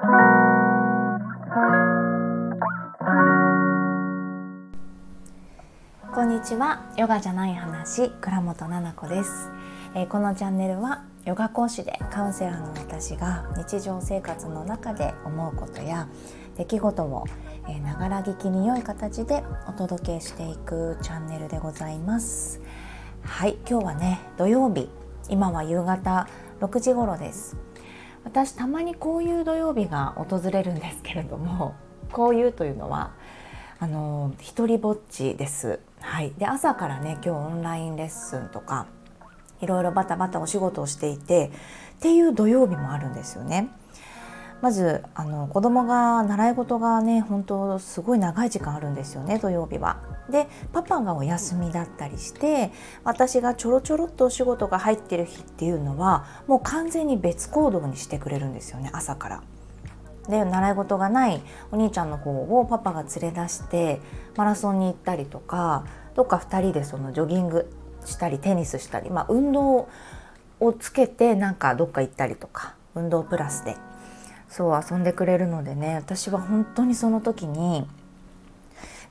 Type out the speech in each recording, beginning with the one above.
こんにちは。ヨガじゃない話倉本々子です、えー、このチャンネルはヨガ講師でカウンセラーの私が日常生活の中で思うことや出来事をながら聞きに良い形でお届けしていくチャンネルでございます。はい今日はね土曜日。今は夕方6時頃です。私たまにこういう土曜日が訪れるんですけれどもこういうというのはあの一人ぼっちです。はい、で朝からね今日オンラインレッスンとかいろいろバタバタお仕事をしていてっていう土曜日もあるんですよね。まずあの子供が習い事がね本当すごい長い時間あるんですよね土曜日は。でパパがお休みだったりして私がちょろちょろっとお仕事が入ってる日っていうのはもう完全に別行動にしてくれるんですよね朝から。で習い事がないお兄ちゃんの方をパパが連れ出してマラソンに行ったりとかどっか2人でそのジョギングしたりテニスしたり、まあ、運動をつけてなんかどっか行ったりとか運動プラスでそう遊んでくれるのでね私は本当にその時に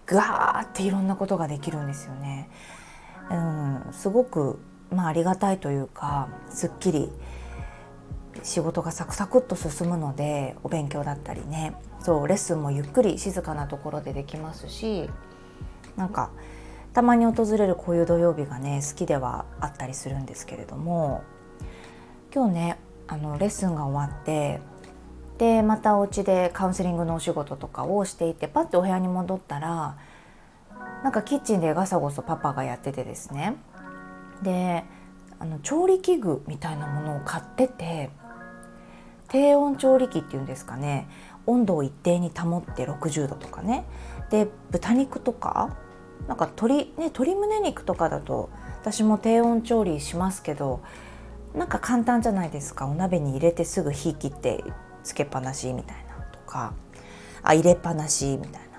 ぐわーっていろんなことができるんですよね。うん、すごく、まあ、ありがたいというかすっきり仕事がサクサクっと進むのでお勉強だったりねそうレッスンもゆっくり静かなところでできますしなんかたまに訪れるこういう土曜日がね好きではあったりするんですけれども今日ねあのレッスンが終わってでまたお家でカウンセリングのお仕事とかをしていてパッてお部屋に戻ったらなんかキッチンでガサゴソパパがやっててですね。であの調理器具みたいなものを買ってて低温調理器っていうんですかね。温度を一定に保って60度とかね。で豚肉とかなんか鶏,、ね、鶏胸肉とかだと私も低温調理しますけどなんか簡単じゃないですか。お鍋に入れてすぐ火切ってつけっぱなしみたいなとかあ入れっぱなしみたいな。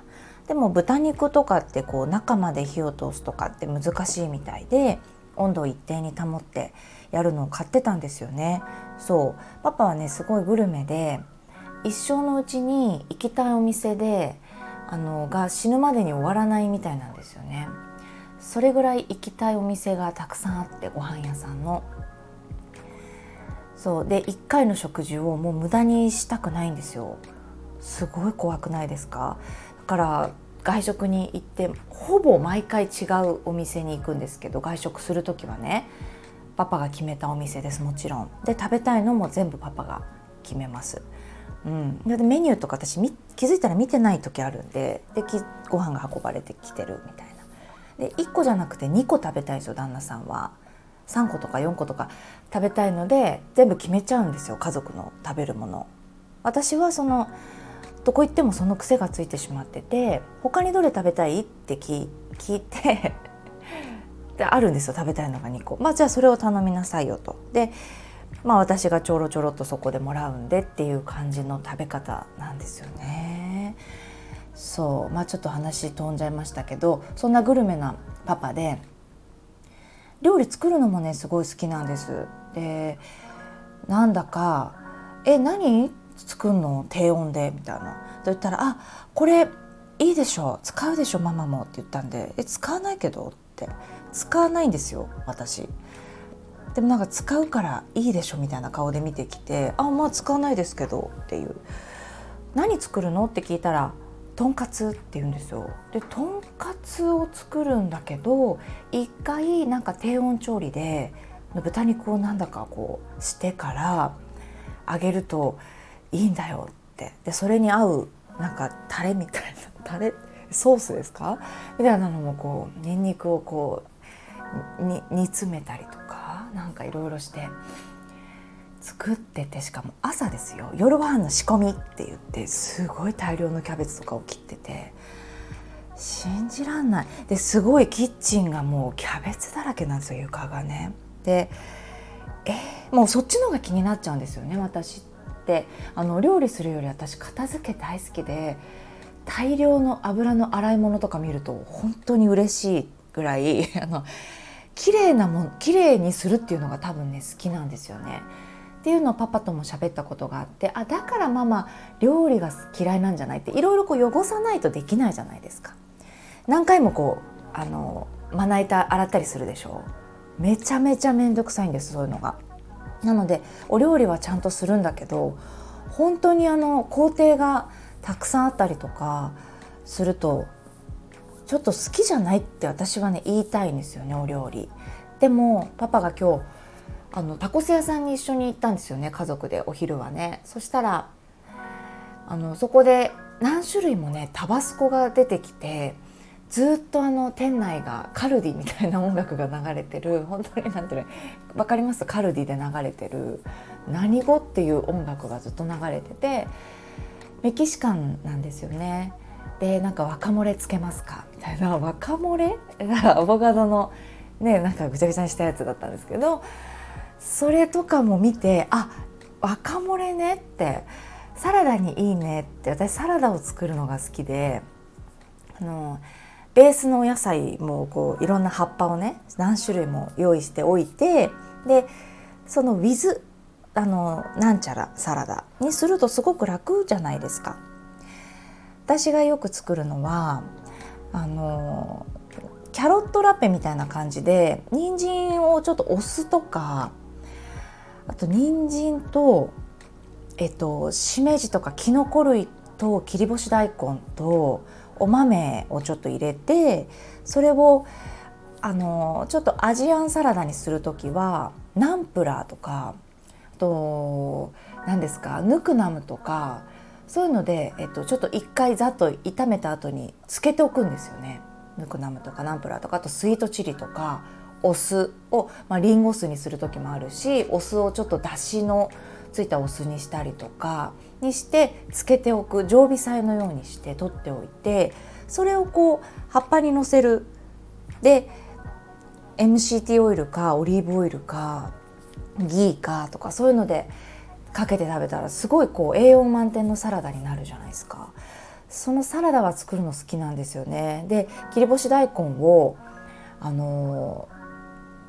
でも豚肉とかってこう中まで火を通すとかって難しいみたいで温度を一定に保ってやるのを買ってたんですよね。そう。パパはねすごいグルメで一生のうちに行きたいお店であのが死ぬまでに終わらないみたいなんですよね。それぐらい行きたいお店がたくさんあってご飯屋さんの。そう。で1回の食事をもう無駄にしたくないんですよ。すごい怖くないですか？だから外食に行ってほぼ毎回違うお店に行くんですけど外食する時はねパパが決めたお店ですもちろん。で食べたいのも全部パパが決めます。うん、でメニューとか私気づいたら見てない時あるんででご飯が運ばれてきてるみたいな。で1個じゃなくて2個食べたいんですよ旦那さんは。3個とか4個とか食べたいので全部決めちゃうんですよ家族の食べるもの。私はそのどこ行ってもその癖がついてしまってて他にどれ食べたいって聞いて であるんですよ食べたいのが2個。まあじゃあそれを頼みなさいよと。でまあ私がちょろちょろっとそこでもらうんでっていう感じの食べ方なんですよね。そう。まあちょっと話飛んじゃいましたけどそんなグルメなパパで料理作るのもねすごい好きなんです。でなんだか「え何作るの？低温で」みたいな。と言ったら「あこれいいでしょ使うでしょママも」って言ったんで「え使わないけど」って。使わないんですよ私。でもなんか使うからいいでしょ？みたいな顔で見てきて「あまあ使わないですけど」っていう「何作るの?」って聞いたら「とんかつ」って言うんですよ。でとんかつを作るんだけど一回なんか低温調理で豚肉をなんだかこうしてから揚げるといいんだよって。でそれに合うなんかタレみたいな タレソースですか？みたいなのもこうにんにくをこう煮詰めたりとかなんかいろいろして。作っててしかも朝ですよ夜ご飯の仕込みって言ってすごい大量のキャベツとかを切ってて信じらんないですごいキッチンがもうキャベツだらけなんですよ床がね。でえー、もうそっちの方が気になっちゃうんですよね私ってあの料理するより私片付け大好きで大量の油の洗い物とか見ると本当に嬉しいぐらい あの綺麗なもん綺麗にするっていうのが多分ね好きなんですよね。っていうのをパパとも喋ったことがあってあだからママ料理が嫌いなんじゃないっていろいろこう汚さないとできないじゃないですか。何回もこうあのまな板洗ったりするでしょめちゃめちゃ面倒くさいんですそういうのが。なのでお料理はちゃんとするんだけど本当にあの工程がたくさんあったりとかするとちょっと好きじゃないって私はね言いたいんですよねお料理。でもパパが今日あのタコス屋さんに一緒に行ったんですよね家族でお昼はね。そしたらあのそこで何種類もねタバスコが出てきてずっとあの店内がカルディみたいな音楽が流れてる本当になんていうの分かります？カルディで流れてる「何語」っていう音楽がずっと流れててメキシカンなんですよね。でなんか「若漏れつけますか?」みたいな「若漏れ? 」アボカドのねなんかぐちゃぐちゃにしたやつだったんですけどそれとかも見てあ若漏れねってサラダにいいねって私サラダを作るのが好きであのベースのお野菜もこういろんな葉っぱをね何種類も用意しておいてでその with あのなんちゃらサラダにするとすごく楽じゃないですか。私がよく作るのはあのキャロットラペみたいな感じで人参をちょっとお酢とかあと人参とえっとしめじとかきのこ類と切り干し大根とお豆をちょっと入れてそれをあのちょっとアジアンサラダにする時はナンプラーとかあと何ですかヌクナムとかそういうので、えっと、ちょっと一回ざっと炒めた後につけておくんですよね。ヌクナムとかナンプラーとかあとスイートチリとかお酢を、まあ、リンゴ酢にする時もあるしお酢をちょっとだしのついたお酢にしたりとかにしてつけておく常備菜のようにして取っておいてそれをこう葉っぱにのせるで MCT オイルかオリーブオイルかギーかとかそういうのでかけて食べたらすごいこう栄養満点のサラダになるじゃないですか。そのサラダは作るの好きなんですよね。で切り干し大根をあの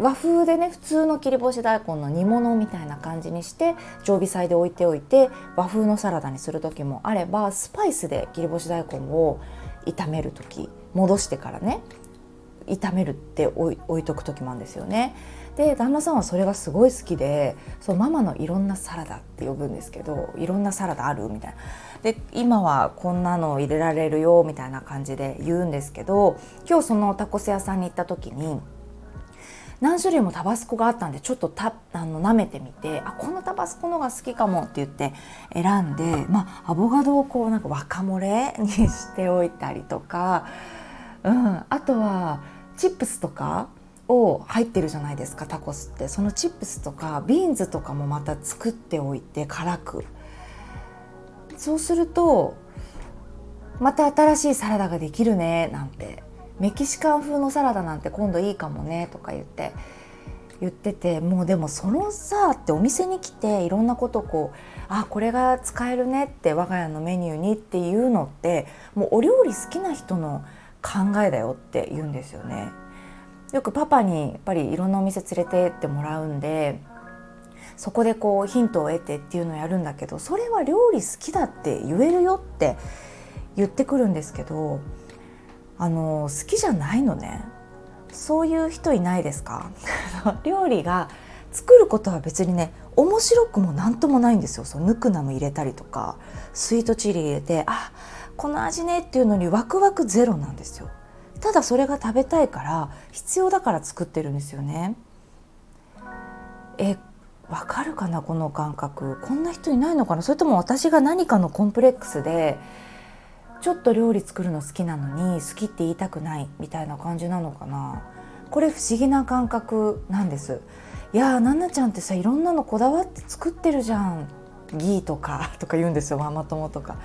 和風でね普通の切り干し大根の煮物みたいな感じにして常備菜で置いておいて和風のサラダにする時もあればスパイスで切り干し大根を炒める時戻してからね炒めるって置いとく時もあるんですよね。で旦那さんはそれがすごい好きでそうママのいろんなサラダって呼ぶんですけどいろんなサラダあるみたいな。で今はこんなの入れられるよみたいな感じで言うんですけど今日そのタコス屋さんに行った時に何種類もタバスコがあったんでちょっとたあの舐めてみてあこのタバスコのが好きかもって言って選んで、まあ、アボカドをこうなんか若漏れにしておいたりとか、うん、あとはチップスとかを入ってるじゃないですかタコスって。そのチップスとかビーンズとかもまた作っておいて辛く。そうするとまた新しいサラダができるねなんて。メキシカン風のサラダなんて今度いいかもねとか言って言っててもうでもそのさってお店に来ていろんなことこうあこれが使えるねって我が家のメニューにっていうのってもうお料理好きな人の考えだよって言うんですよね。よくパパにやっぱりいろんなお店連れてってもらうんでそこでこうヒントを得てっていうのをやるんだけどそれは料理好きだって言えるよって言ってくるんですけどあの好きじゃないのね。そういう人いないですか？料理が作ることは別にね面白くも何ともないんですよ。そのヌクナム入れたりとかスイートチリ入れてあこの味ねっていうのにワクワクゼロなんですよ。ただそれが食べたいから必要だから作ってるんですよね。えわかるかなこの感覚。こんな人いないのかな？それとも私が何かのコンプレックスでちょっと料理作るの好きなのに好きって言いたくないみたいな感じなのかな？これ不思議な感覚なんです。いやーななちゃんってさいろんなのこだわって作ってるじゃん。ギーとか とか言うんですよ。ママ友とか。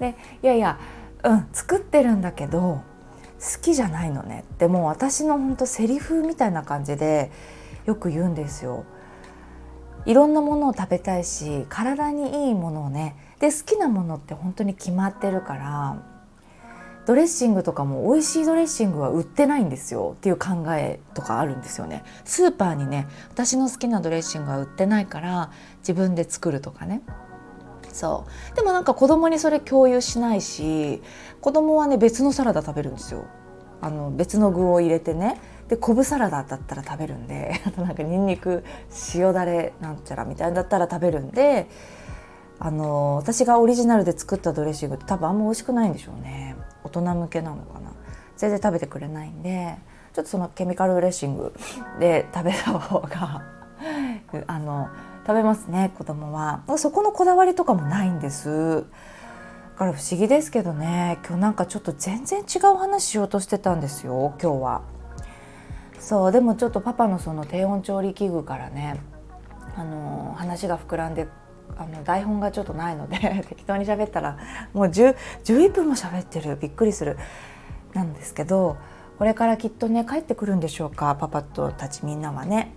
でいやいやうん作ってるんだけど好きじゃないのね。ってもう私のほんとセリフみたいな感じでよく言うんですよ。いろんなものを食べたいし体にいいものをねで好きなものって本当に決まってるからドレッシングとかも美味しいドレッシングは売ってないんですよっていう考えとかあるんですよね。スーパーにね私の好きなドレッシングは売ってないから自分で作るとかね。そう。でもなんか子供にそれ共有しないし子供はね別のサラダ食べるんですよ。あの別の具を入れてね。で昆布サラダだったら食べるんであと なんかにんにく塩だれなんちゃらみたいだったら食べるんであの私がオリジナルで作ったドレッシングって多分あんま美味しくないんでしょうね。大人向けなのかな。全然食べてくれないんでちょっとそのケミカルドレッシングで食べた方が あの食べますね子供は。そこのこだわりとかもないんです。だから不思議ですけどね。今日なんかちょっと全然違う話しようとしてたんですよ今日は。そうでもちょっとパパのその低温調理器具からねあの話が膨らんであの台本がちょっとないので 適当に喋ったらもう11分も喋ってるびっくりするなんですけどこれからきっとね帰ってくるんでしょうかパパとたちみんなはね。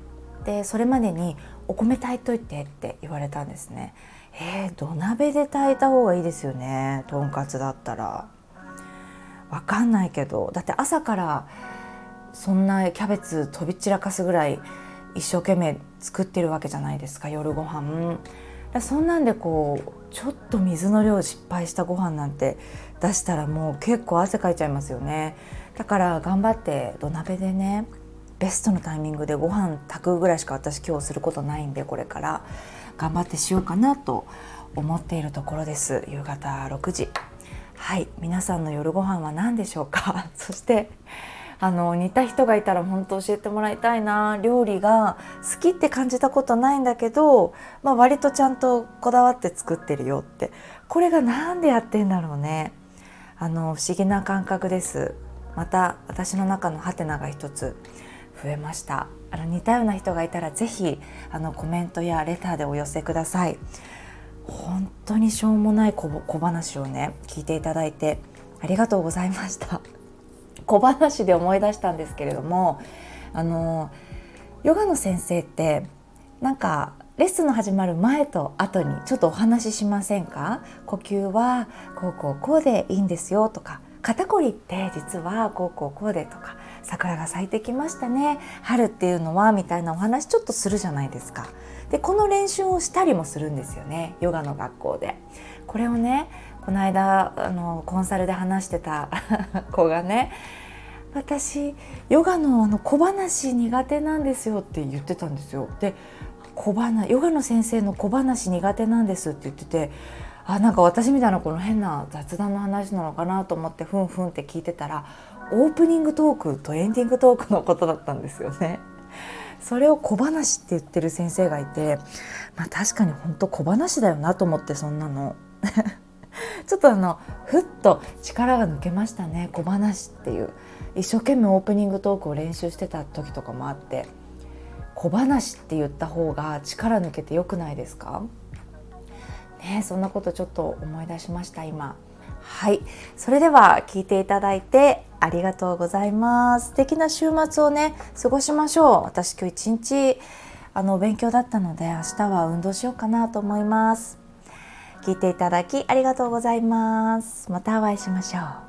でそれまでにお米炊いといてって言われたんですね。えー、土鍋で炊いた方がいいですよねとんかつだったら。わかんないけどだって朝からそんなキャベツ飛び散らかすぐらい一生懸命作ってるわけじゃないですか夜ご飯そんなんでこうちょっと水の量失敗したご飯なんて出したらもう結構汗かいちゃいますよね。だから頑張って土鍋でねベストのタイミングでご飯炊くぐらいしか私今日することないんでこれから。頑張ってしようかなと思っているところです。夕方6時。はい。皆さんの夜ご飯は何でしょうか？そしてあの似た人がいたら本当教えてもらいたいな。料理が好きって感じたことないんだけど、まあ、割とちゃんとこだわって作ってるよって。これが何でやってんだろうね。あの不思議な感覚です。また私の中のハテナが一つ。増えました。あの似たような人がいたらぜひあのコメントやレターでお寄せください。本当にしょうもない小話をね聞いていただいてありがとうございました。小話で思い出したんですけれどもあのヨガの先生ってなんかレッスンの始まる前と後にちょっとお話ししませんか？呼吸はこうこうこうでいいんですよとか。肩こりって実はこうこうこうでとか。桜が咲いてきましたね。春っていうのはみたいなお話ちょっとするじゃないですか。でこの練習をしたりもするんですよね。ヨガの学校で。これをねこの間あのコンサルで話してた 子がね私ヨガのあの小話苦手なんですよって言ってたんですよ。で小話ヨガの先生の小話苦手なんですって言っててあなんか私みたいなこの変な雑談の話なのかなと思ってふんふんって聞いてたらオープニングトークとエンディングトークのことだったんですよね。それを小話って言ってる先生がいて、まあ、確かに本当小話だよなと思ってそんなの。ちょっとあのふっと力が抜けましたね。小話っていう。一生懸命オープニングトークを練習してた時とかもあって。小話って言った方が力抜けてよくないですか？ねそんなことちょっと思い出しました今。はい。それでは聞いていただいてありがとうございます。素敵な週末をね過ごしましょう。私今日一日あの勉強だったので明日は運動しようかなと思います。聞いていただきありがとうございます。またお会いしましょう。